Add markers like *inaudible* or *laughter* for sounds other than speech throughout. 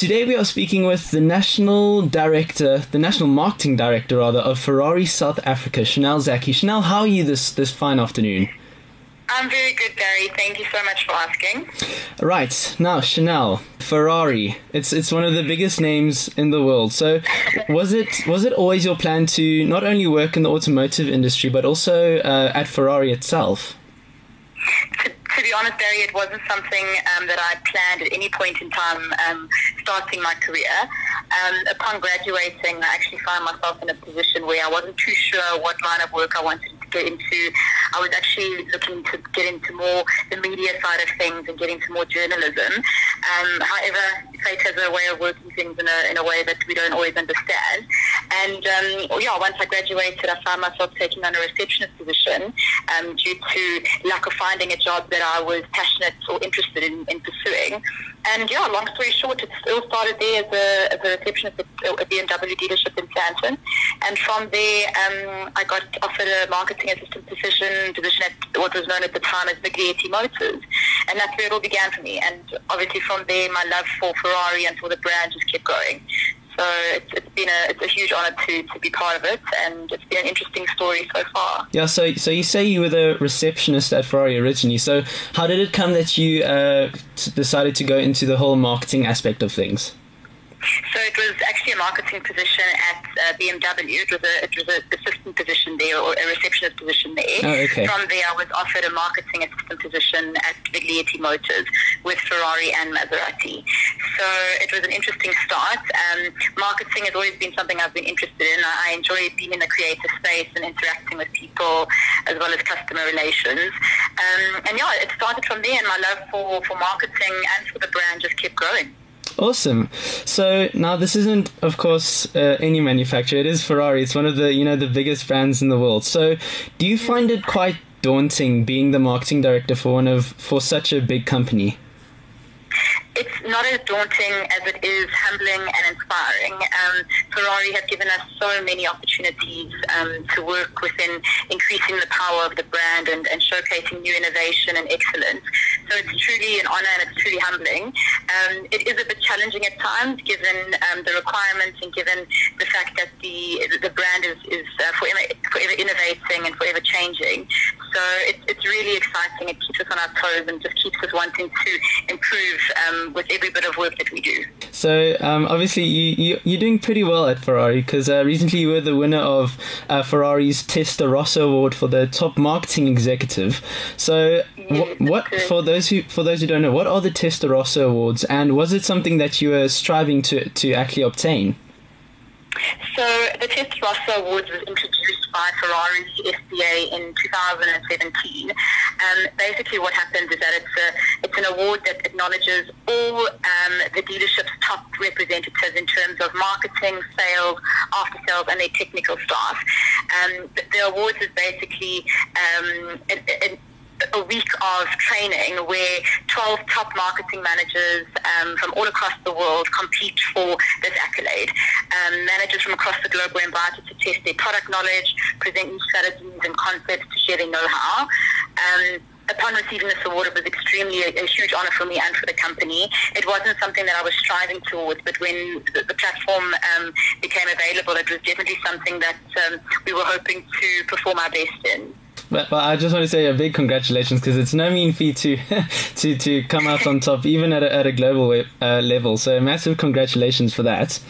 Today we are speaking with the national director, the national marketing director rather of Ferrari South Africa, Chanelle Zackey. Chanelle, how are you this this fine afternoon? I'm very good, Barrie. Thank you so much for asking. Right now, Chanelle, Ferrari. It's it's one of the biggest names in the world. So, was it was it always your plan to not only work in the automotive industry but also uh, at Ferrari itself? Barrie, it wasn't something um, that I planned at any point in time um, starting my career. Um, upon graduating, I actually found myself in a position where I wasn't too sure what line of work I wanted to get into. I was actually looking to get into more the media side of things and get into more journalism. Um, however, fate has a way of working things in a, in a way that we don't always understand. And um, yeah, once I graduated, I found myself taking on a receptionist position um, due to lack of finding a job that I was passionate or interested in, in pursuing. And yeah, long story short, it still started there as a, as a receptionist at BMW dealership in Sandton. And from there, um, I got offered a marketing assistant position, position at what was known at the time as Miglietti Motors. And that's where it all began for me. And obviously from there, my love for Ferrari and for the brand just kept growing. So it's, it's been a it's a huge honour to, to be part of it, and it's been an interesting story so far. Yeah. So so you say you were the receptionist at Ferrari originally. So how did it come that you uh, decided to go into the whole marketing aspect of things? So it was actually a marketing position at uh, BMW. It was a it was an assistant position there or a receptionist position there. Oh, okay. From there, I was offered a marketing assistant position at Miglietti Motors with Ferrari and Maserati. So it was an interesting start. Um, marketing has always been something I've been interested in. I enjoy being in the creative space and interacting with people as well as customer relations. Um, and yeah, it started from there, and my love for, for marketing and for the brand just kept growing. Awesome. So now this isn't, of course, uh, any manufacturer. It is Ferrari. It's one of the you know the biggest brands in the world. So do you find it quite daunting being the marketing director for one of for such a big company? it's not as daunting as it is humbling and inspiring. Um, Ferrari have given us so many opportunities um, to work within increasing the power of the brand and, and, showcasing new innovation and excellence. So it's truly an honour and it's truly humbling. Um, it is a bit challenging at times given um, the requirements and given the fact that the the brand is, is uh, forever, forever innovating and forever changing. So it's, it's really exciting. It keeps us on our toes and just keeps us wanting to improve um, with every bit of work that we do. So um, obviously you, you are doing pretty well at Ferrari because uh, recently you were the winner of uh, Ferrari's Testarossa Award for the top marketing executive. So yes, wh- what for those who for those who don't know, what are the Testarossa Awards, and was it something that you were striving to to actually obtain? So the Testarossa Awards was introduced by Ferrari SPA in 2017. Um, basically, what happens is that it's a it's an award that acknowledges all um, the dealership's top representatives in terms of marketing, sales, after sales, and their technical staff. Um, the, the awards is basically um, a week of training where 12 top marketing managers um, from all across the world compete for this accolade. Um, managers from across the globe were invited to test their product knowledge, present new strategies and concepts to share their know-how. Um, upon receiving this award, it was extremely a, a, huge honor for me and for the company. It wasn't something that I was striving towards, but when the, the platform um, became available, it was definitely something that um, we were hoping to perform our best in. But, but I just want to say a big congratulations because it's no mean feat to *laughs* to to come out on top even at a, at a global uh, level. So massive congratulations for that.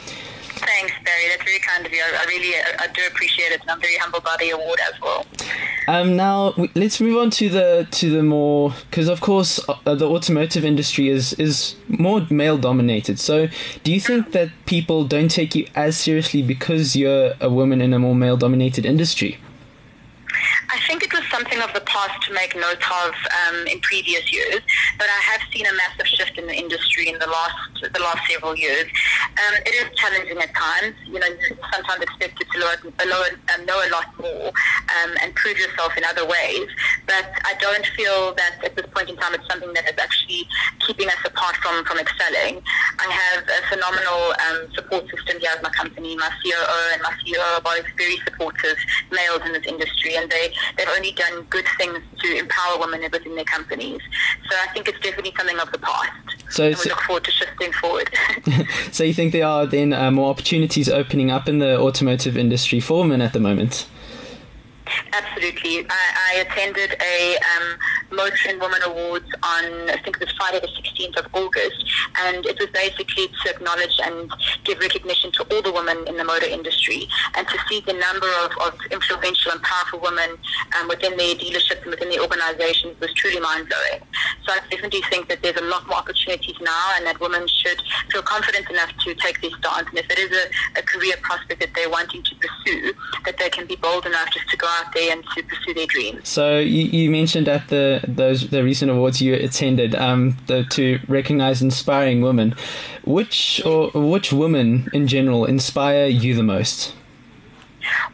Thanks, Barrie. That's very kind of you. I, I really I, I do appreciate it, and I'm very humbled by the award as well. Um, now let's move on to the to the more because of course uh, the automotive industry is is more male dominated. So do you think that people don't take you as seriously because you're a woman in a more male dominated industry? I think it was something of the past to make note of um, in previous years, but I have seen a massive shift in the industry in the last the last several years. Um, it is challenging at times. You know, you're sometimes expected to learn, learn um, know a lot more um, and prove yourself in other ways. But I don't feel that at this point in time it's something that is actually keeping us apart from, from excelling. I have a phenomenal um, support system here at my company. My COO and my CEO are both very supportive males in this industry, and they they've only done good things to empower women within their companies. So I think it's definitely something of the past. So and we look forward to shifting forward. *laughs* *laughs* so you think there are then uh, more opportunities opening up in the automotive industry for women at the moment? Absolutely. I, I attended a um, Motoring Women Awards on, I think it was Friday the 16th of August, and it was basically to acknowledge and give recognition to all the women in the motor industry and to see the number of, of influential and powerful women um, within their dealerships and within the organizations was truly mind-blowing. So I definitely think that there's a lot more opportunities now and that women should feel confident enough to take this stance. And if it is a, a career prospect that they're wanting to pursue, that they can be bold enough just to go out there and to pursue their dreams. So you, you mentioned at the those the recent awards you attended um, the, to recognize inspiring women. Which or which women in general inspire you the most?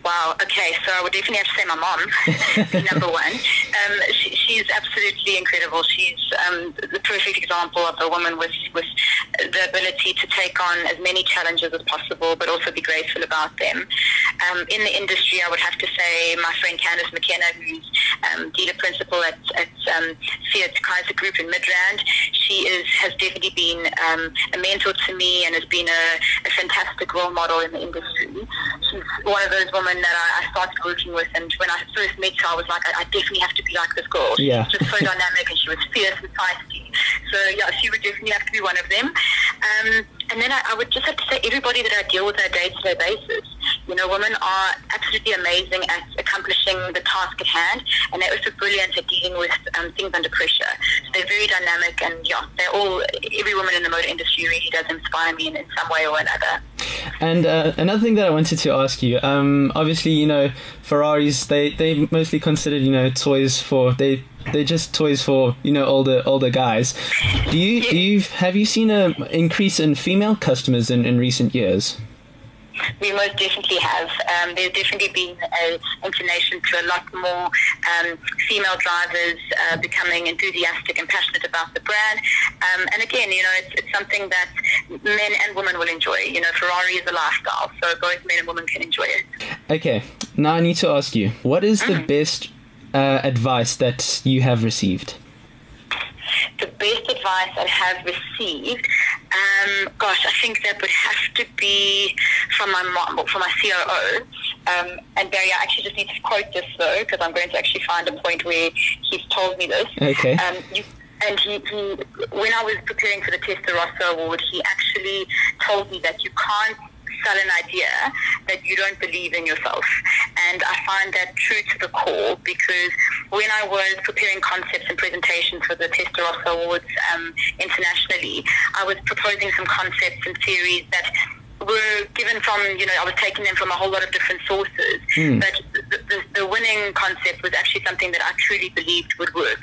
Wow. Okay. So I would definitely have to say my mom, *laughs* number one. Um, she, she's absolutely incredible. She's um, the perfect example of a woman with with the ability to take on as many challenges as possible, but also be graceful about them. Um, in the industry, I would have to say my friend Candice McKenna, who's um, dealer principal at, at um, Fiat Chrysler Group in Midrand. She is has definitely been um, a mentor to me and has been a, a, fantastic role model in the industry. She's one of those women that I, I, started working with, and when I first met her, I was like, I, I definitely have to be like this girl. Yeah. She's just so *laughs* dynamic, and she was fierce and feisty. So yeah, she would definitely have to be one of them. Um, and then I, I, would just have to say everybody that I deal with on a day-to-day basis. You know, women are absolutely amazing at accomplishing the task at hand, and they're also brilliant at dealing with um, things under pressure. So they're very dynamic, and yeah, they're all. Every woman in the motor industry really does inspire me in, in some way or another. And uh, another thing that I wanted to ask you, um, obviously, you know, Ferraris they they mostly considered you know toys for they they're just toys for you know older older guys. Do you do you have you seen an increase in female customers in, in recent years? We most definitely have. Um, there's definitely been an inclination to a lot more um, female drivers uh, becoming enthusiastic and passionate about the brand. Um, and again, you know, it's, it's, something that men and women will enjoy. You know, Ferrari is a lifestyle, so both men and women can enjoy it. Okay, now I need to ask you, what is mm. the best uh, advice that you have received? The best advice I have received, um, gosh, I think that would have to be from my mom, from my COO. Um, and Barrie, I actually just need to quote this though, because I'm going to actually find a point where he's told me this. Okay. Um, you, and he, he, when I was preparing for the Testarossa Award, he actually told me that you can't sell an idea that you don't believe in yourself. And I find that true to the core because when I was preparing concepts and presentations for the Testarossa Awards um, internationally, I was proposing some concepts and theories that were given from, you know, I was taking them from a whole lot of different sources. Mm. But the, the, the, winning concept was actually something that I truly believed would work.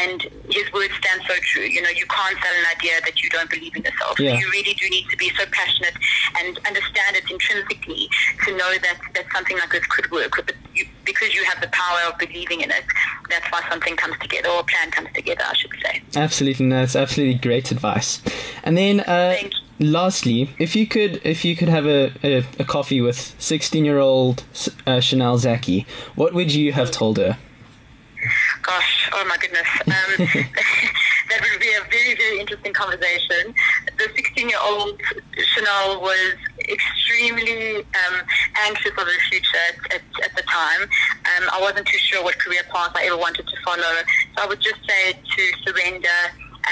And his words stand so true. You know, you can't sell an idea that you don't believe in yourself. Yeah. You really do need to be so passionate and understand it intrinsically to know that, that something like this could work. But you, because you have the power of believing in it, that's why something comes together or a plan comes together, I should say. Absolutely. No, that's absolutely great advice. And then, uh, lastly, if you could, if you could have a, a, a coffee with sixteen-year-old uh, Chanelle Zackey, what would you have told her? Oh my goodness, *laughs* um, *laughs* that would be a very, very interesting conversation. The sixteen-year-old Chanelle was extremely um, anxious for the future at, at, at the time. Um, I wasn't too sure what career path I ever wanted to follow, so I would just say to surrender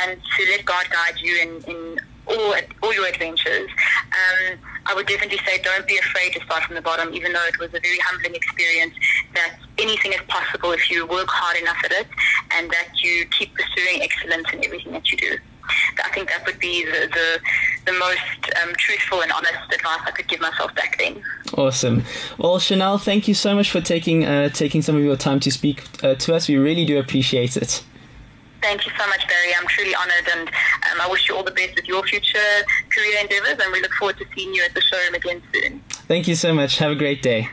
and to let God guide you in, in all, all your adventures. Um, I would definitely say don't be afraid to start from the bottom, even though it was a very humbling experience, that anything is possible if you work hard enough at it and that you keep pursuing excellence in everything that you do. I think that would be the, the, the most um, truthful and honest advice I could give myself back then. Awesome. Well, Chanelle, thank you so much for taking uh, taking some of your time to speak uh, to us. We really do appreciate it. Thank you so much, Barrie. I'm truly honoured, and um, I wish you all the best with your future career endeavours, and we look forward to seeing you at the showroom again soon. Thank you so much. Have a great day.